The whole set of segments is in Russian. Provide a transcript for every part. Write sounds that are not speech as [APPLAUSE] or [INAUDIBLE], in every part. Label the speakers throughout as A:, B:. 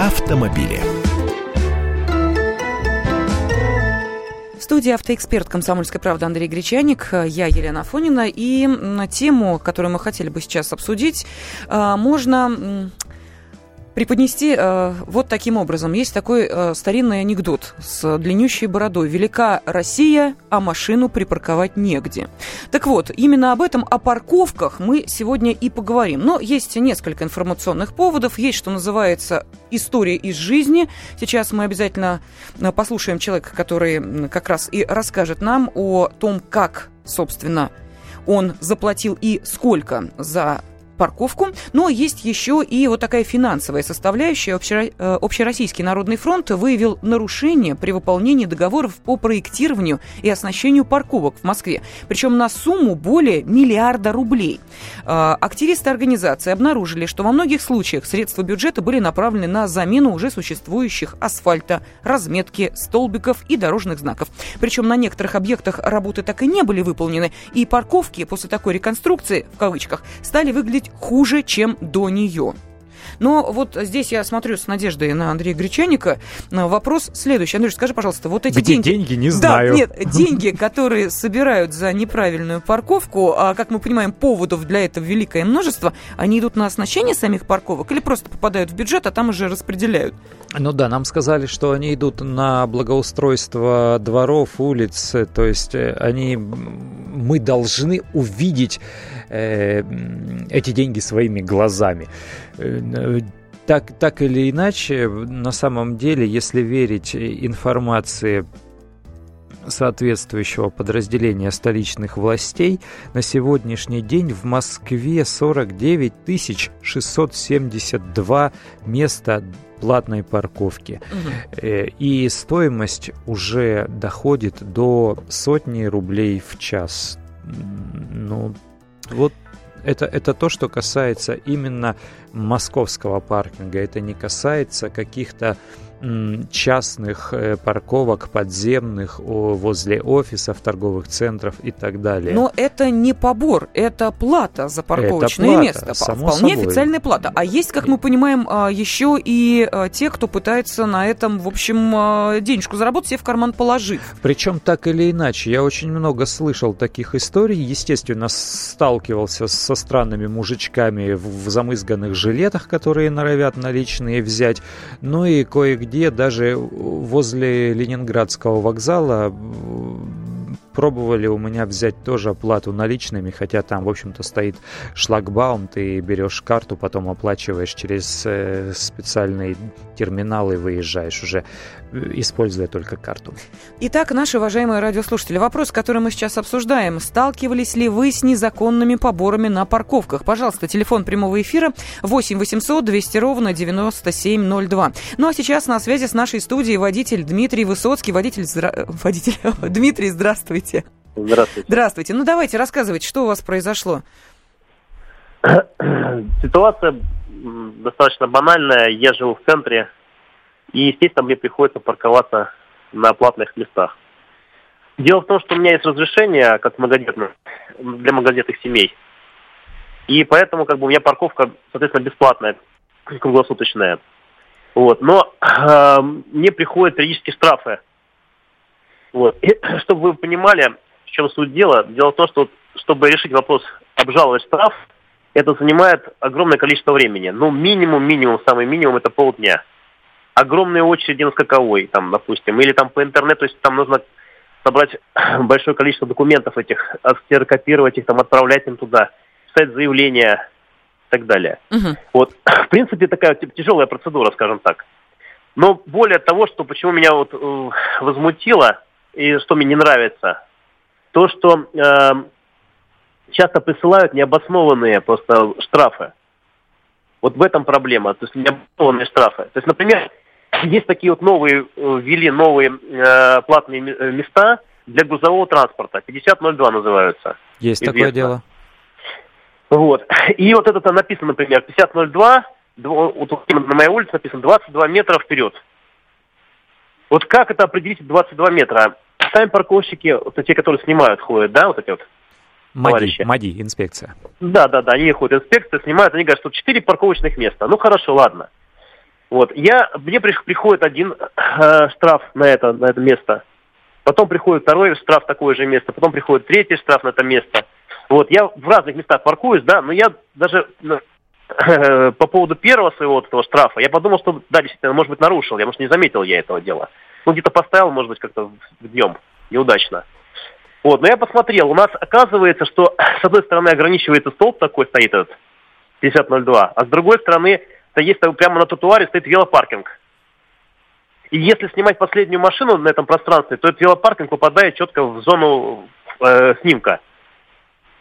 A: автомобили.
B: В студии автоэксперт «Комсомольской правды» Андрей Гречаник, я Елена Фонина. И тему, которую мы хотели бы сейчас обсудить, а, можно преподнести э, вот таким образом. Есть такой э, старинный анекдот с длиннющей бородой. «Велика Россия, а машину припарковать негде». Так вот, именно об этом, о парковках мы сегодня и поговорим. Но есть несколько информационных поводов. Есть, что называется, история из жизни. Сейчас мы обязательно э, послушаем человека, который как раз и расскажет нам о том, как, собственно, он заплатил и сколько за парковку. Но есть еще и вот такая финансовая составляющая. Э, Общероссийский народный фронт выявил нарушение при выполнении договоров по проектированию и оснащению парковок в Москве. Причем на сумму более миллиарда рублей. Э, активисты организации обнаружили, что во многих случаях средства бюджета были направлены на замену уже существующих асфальта, разметки, столбиков и дорожных знаков. Причем на некоторых объектах работы так и не были выполнены, и парковки после такой реконструкции, в кавычках, стали выглядеть хуже, чем до нее. Но вот здесь я смотрю с надеждой на Андрея Гречаника. Вопрос следующий. Андрей, скажи, пожалуйста, вот эти
C: Где
B: деньги...
C: деньги, не знаю.
B: Да, нет, деньги, которые собирают за неправильную парковку, а, как мы понимаем, поводов для этого великое множество, они идут на оснащение самих парковок или просто попадают в бюджет, а там уже распределяют?
C: Ну да, нам сказали, что они идут на благоустройство дворов, улиц, то есть э, они, мы должны увидеть э, эти деньги своими глазами. Э, так, так или иначе, на самом деле, если верить информации соответствующего подразделения столичных властей, на сегодняшний день в Москве 49 672 места платной парковки. Угу. И стоимость уже доходит до сотни рублей в час. Ну, вот это, это то, что касается именно московского паркинга. Это не касается каких-то частных э, парковок подземных возле офисов, торговых центров и так далее.
B: Но это не побор, это плата за парковочное
C: это
B: плата, место.
C: Само
B: Вполне
C: собой.
B: официальная плата. А есть, как мы понимаем, а, еще и а, те, кто пытается на этом, в общем, а, денежку заработать себе в карман положив.
C: Причем так или иначе. Я очень много слышал таких историй. Естественно, сталкивался со странными мужичками в замызганных жилетах, которые норовят наличные взять. Ну и кое-где где даже возле Ленинградского вокзала пробовали у меня взять тоже оплату наличными, хотя там, в общем-то, стоит шлагбаум, ты берешь карту, потом оплачиваешь через э, специальный терминал и выезжаешь уже, э, используя только карту.
B: Итак, наши уважаемые радиослушатели, вопрос, который мы сейчас обсуждаем. Сталкивались ли вы с незаконными поборами на парковках? Пожалуйста, телефон прямого эфира 8 800 200 ровно 9702. Ну а сейчас на связи с нашей студией водитель Дмитрий Высоцкий. Водитель, [LAUGHS] водитель... Дмитрий, здравствуйте. Здравствуйте.
D: Здравствуйте.
B: Здравствуйте. Ну, давайте, рассказывайте, что у вас произошло. [CLEARS THROAT]
D: Ситуация достаточно банальная. Я живу в центре, и, естественно, мне приходится парковаться на платных местах. Дело в том, что у меня есть разрешение как многодетных, для многодетных семей. И поэтому как бы у меня парковка, соответственно, бесплатная, круглосуточная. Вот. Но [CLEARS THROAT] э, мне приходят периодически штрафы вот. И, [CLEARS THROAT] чтобы вы понимали, в чем суть дела, дело в том, что чтобы решить вопрос обжаловать штраф, это занимает огромное количество времени. Ну, минимум, минимум, самый минимум это полдня. Огромные очереди на скаковой, там, допустим, или там по интернету, то есть там нужно собрать [CLEARS THROAT] большое количество документов этих, ксерокопировать их, там, отправлять им туда, писать заявление и так далее. Угу. Вот, [CLEARS THROAT] в принципе, такая тяжелая процедура, скажем так. Но более того, что почему меня вот э, возмутило, и что мне не нравится, то, что э, часто присылают необоснованные просто штрафы. Вот в этом проблема, то есть необоснованные штрафы. То есть, например, есть такие вот новые, э, ввели новые э, платные э, места для грузового транспорта. 5002 называются.
C: Есть известно. такое дело.
D: Вот. И вот это написано, например, 5002, вот на моей улице написано 22 метра вперед. Вот как это определить 22 метра? Сами парковщики, вот те, которые снимают, ходят, да, вот эти вот
C: МАДИ, МАДИ, инспекция.
D: Да, да, да, они ходят, инспекция снимают, они говорят, что 4 парковочных места. Ну хорошо, ладно. Вот. Я, мне приходит один э, штраф на это, на это место. Потом приходит второй штраф такое же место. Потом приходит третий штраф на это место. Вот. Я в разных местах паркуюсь, да, но я даже ну, [LAUGHS] по поводу первого своего вот этого штрафа, я подумал, что, да, действительно, может быть, нарушил. Я, может, не заметил я этого дела. Ну, где-то поставил, может быть, как-то днем. Неудачно. Вот, но я посмотрел, у нас оказывается, что [CLEARS THROAT] с одной стороны ограничивается столб такой стоит этот, 5002, а с другой стороны, то есть прямо на тротуаре стоит велопаркинг. И если снимать последнюю машину на этом пространстве, то этот велопаркинг попадает четко в зону э, снимка.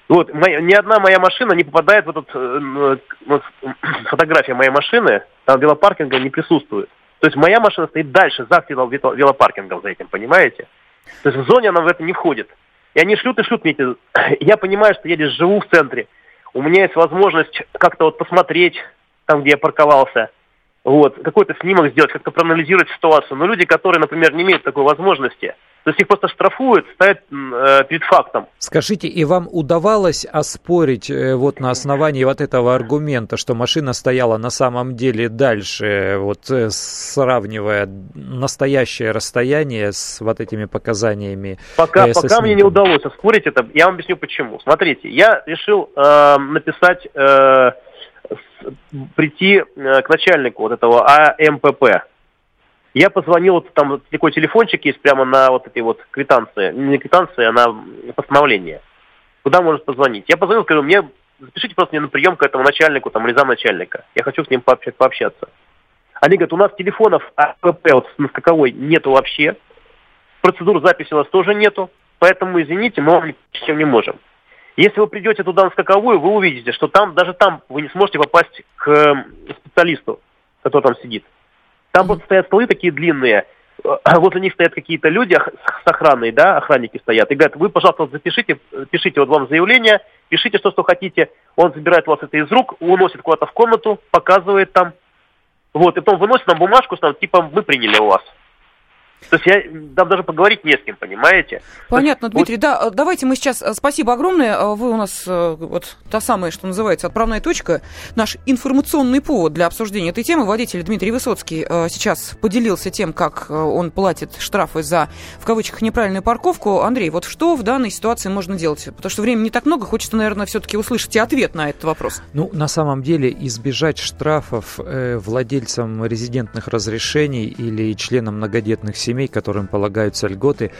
D: Вот, моя, ни одна моя машина не попадает в этот, э, вот, [CLEARS THROAT] фотография моей машины, там велопаркинга не присутствует. То есть моя машина стоит дальше, за велопаркингом за этим, понимаете? То есть в зоне она в это не входит. И они шлют и шлют мне эти... [CLEARS THROAT] Я понимаю, что я здесь живу в центре. У меня есть возможность как-то вот посмотреть там, где я парковался. Вот, какой-то снимок сделать, как-то проанализировать ситуацию. Но люди, которые, например, не имеют такой возможности, то есть их просто штрафуют, ставят э, перед фактом.
C: Скажите, и вам удавалось оспорить э, вот на основании вот этого аргумента, что машина стояла на самом деле дальше, вот э, сравнивая настоящее расстояние с вот этими показаниями?
D: Пока, э, пока мне не удалось оспорить это, я вам объясню почему. Смотрите, я решил э, написать, э, прийти э, к начальнику вот этого АМПП, я позвонил, вот там такой телефончик есть прямо на вот этой вот квитанции, не квитанции, а на постановление. Куда может позвонить? Я позвонил, сказал, мне запишите просто мне на прием к этому начальнику там, или замначальника. Я хочу с ним пообщаться. Они говорят, у нас телефонов АПП вот на скаковой нету вообще. Процедур записи у нас тоже нету. Поэтому, извините, мы вам ничем не можем. Если вы придете туда на скаковую, вы увидите, что там, даже там вы не сможете попасть к специалисту, который там сидит. Там вот стоят столы такие длинные, а [CLEARS THROAT] возле них стоят какие-то люди с охраной, да, охранники стоят, и говорят, вы, пожалуйста, запишите, пишите вот вам заявление, пишите, что, что хотите. Он забирает у вас это из рук, уносит куда-то в комнату, показывает там. Вот, и потом выносит нам бумажку, что типа мы приняли у вас. То есть я там даже поговорить не с кем, понимаете?
B: Понятно, есть, Дмитрий, вот... да, давайте мы сейчас, э, спасибо огромное, э, вы у нас э, вот та самая, что называется, отправная точка, наш информационный повод для обсуждения этой темы. Водитель Дмитрий Высоцкий сейчас поделился тем, как он платит штрафы за, в кавычках, неправильную парковку. Андрей, вот что в данной ситуации можно делать? Потому что времени не так много, хочется, наверное, все-таки услышать и ответ на этот вопрос.
C: Ну, на самом деле, избежать штрафов э, владельцам резидентных разрешений или членам многодетных семей семей, которым полагаются льготы,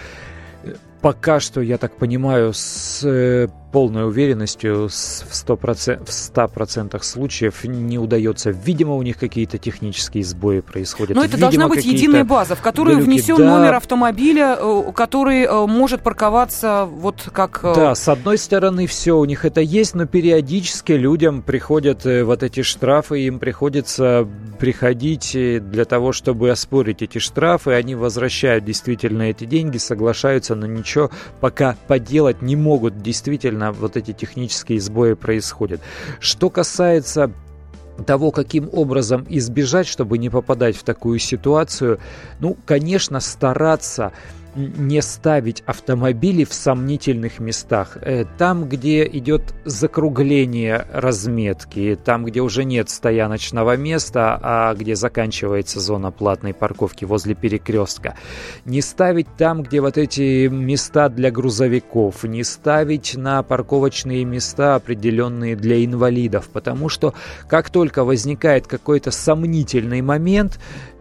C: пока что, я так понимаю, с э, полной уверенностью в 100%, в 100% случаев не удается. Видимо, у них какие-то технические сбои происходят.
B: Но это
C: Видимо,
B: должна быть единая база, в которую глюки. внесен да. номер автомобиля, э, который э, может парковаться вот как...
C: Да, с одной стороны, все у них это есть, но периодически людям приходят вот эти штрафы, им приходится приходить для того, чтобы оспорить эти штрафы. Они возвращают действительно эти деньги, соглашаются ничего ничего пока поделать не могут. Действительно, вот эти технические сбои происходят. Что касается того, каким образом избежать, чтобы не попадать в такую ситуацию, ну, конечно, стараться не ставить автомобили в сомнительных местах. Э, там, где идет закругление разметки, там, где уже нет стояночного места, а где заканчивается зона платной парковки возле перекрестка. Не ставить там, где вот эти места для грузовиков, не ставить на парковочные места, определенные для инвалидов, потому что как только возникает какой-то сомнительный момент,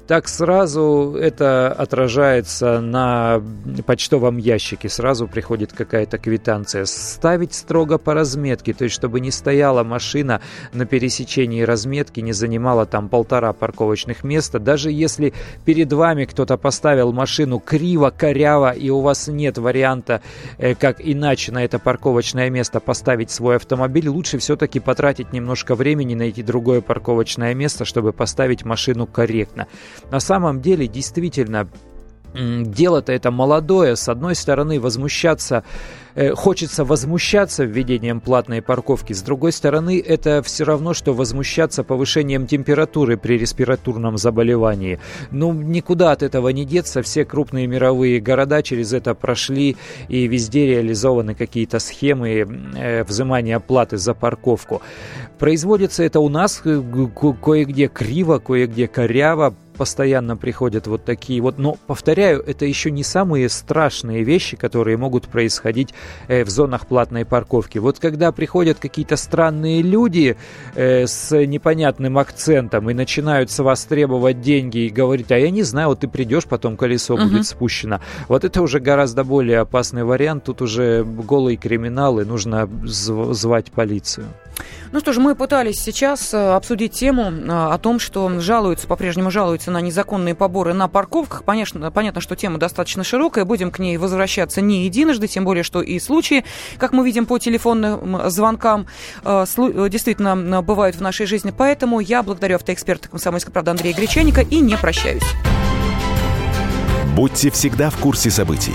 C: так сразу это отражается на почтовом ящике, сразу приходит какая-то квитанция. Ставить строго по разметке, то есть чтобы не стояла машина на пересечении разметки, не занимала там полтора парковочных места. Даже если перед вами кто-то поставил машину криво, коряво, и у вас нет варианта, э, как иначе на это парковочное место поставить свой автомобиль, лучше все-таки потратить немножко времени, найти другое парковочное место, чтобы поставить машину корректно. На самом деле, действительно, дело-то это молодое. С одной стороны, возмущаться Э, хочется возмущаться введением платной парковки. С другой стороны, это все равно, что возмущаться повышением температуры при респираторном заболевании. Ну, никуда от этого не деться. Все крупные мировые города через это прошли, и везде реализованы какие-то схемы э, взимания платы за парковку. Производится это у нас э, кое-где криво, кое-где коряво постоянно приходят вот такие вот. Но, повторяю, это еще не самые страшные вещи, которые могут происходить э, в зонах платной парковки. Вот когда приходят какие-то странные люди э, с непонятным акцентом и начинают с вас требовать деньги и говорить, а я не знаю, вот ты придешь, потом колесо uh-huh. будет спущено. Вот это уже гораздо более опасный вариант. Тут уже голый криминал, и нужно звать полицию.
B: Ну что ж, мы пытались сейчас э, обсудить тему э, о том, что жалуются, по-прежнему жалуются на незаконные поборы на парковках. Понятно, понятно, что тема достаточно широкая, будем к ней возвращаться не единожды, тем более, что и случаи, как мы видим по телефонным звонкам, э, действительно бывают в нашей жизни. Поэтому я благодарю автоэксперта «Комсомольской правды» Андрея Гречаника и не прощаюсь.
A: Будьте всегда в курсе событий.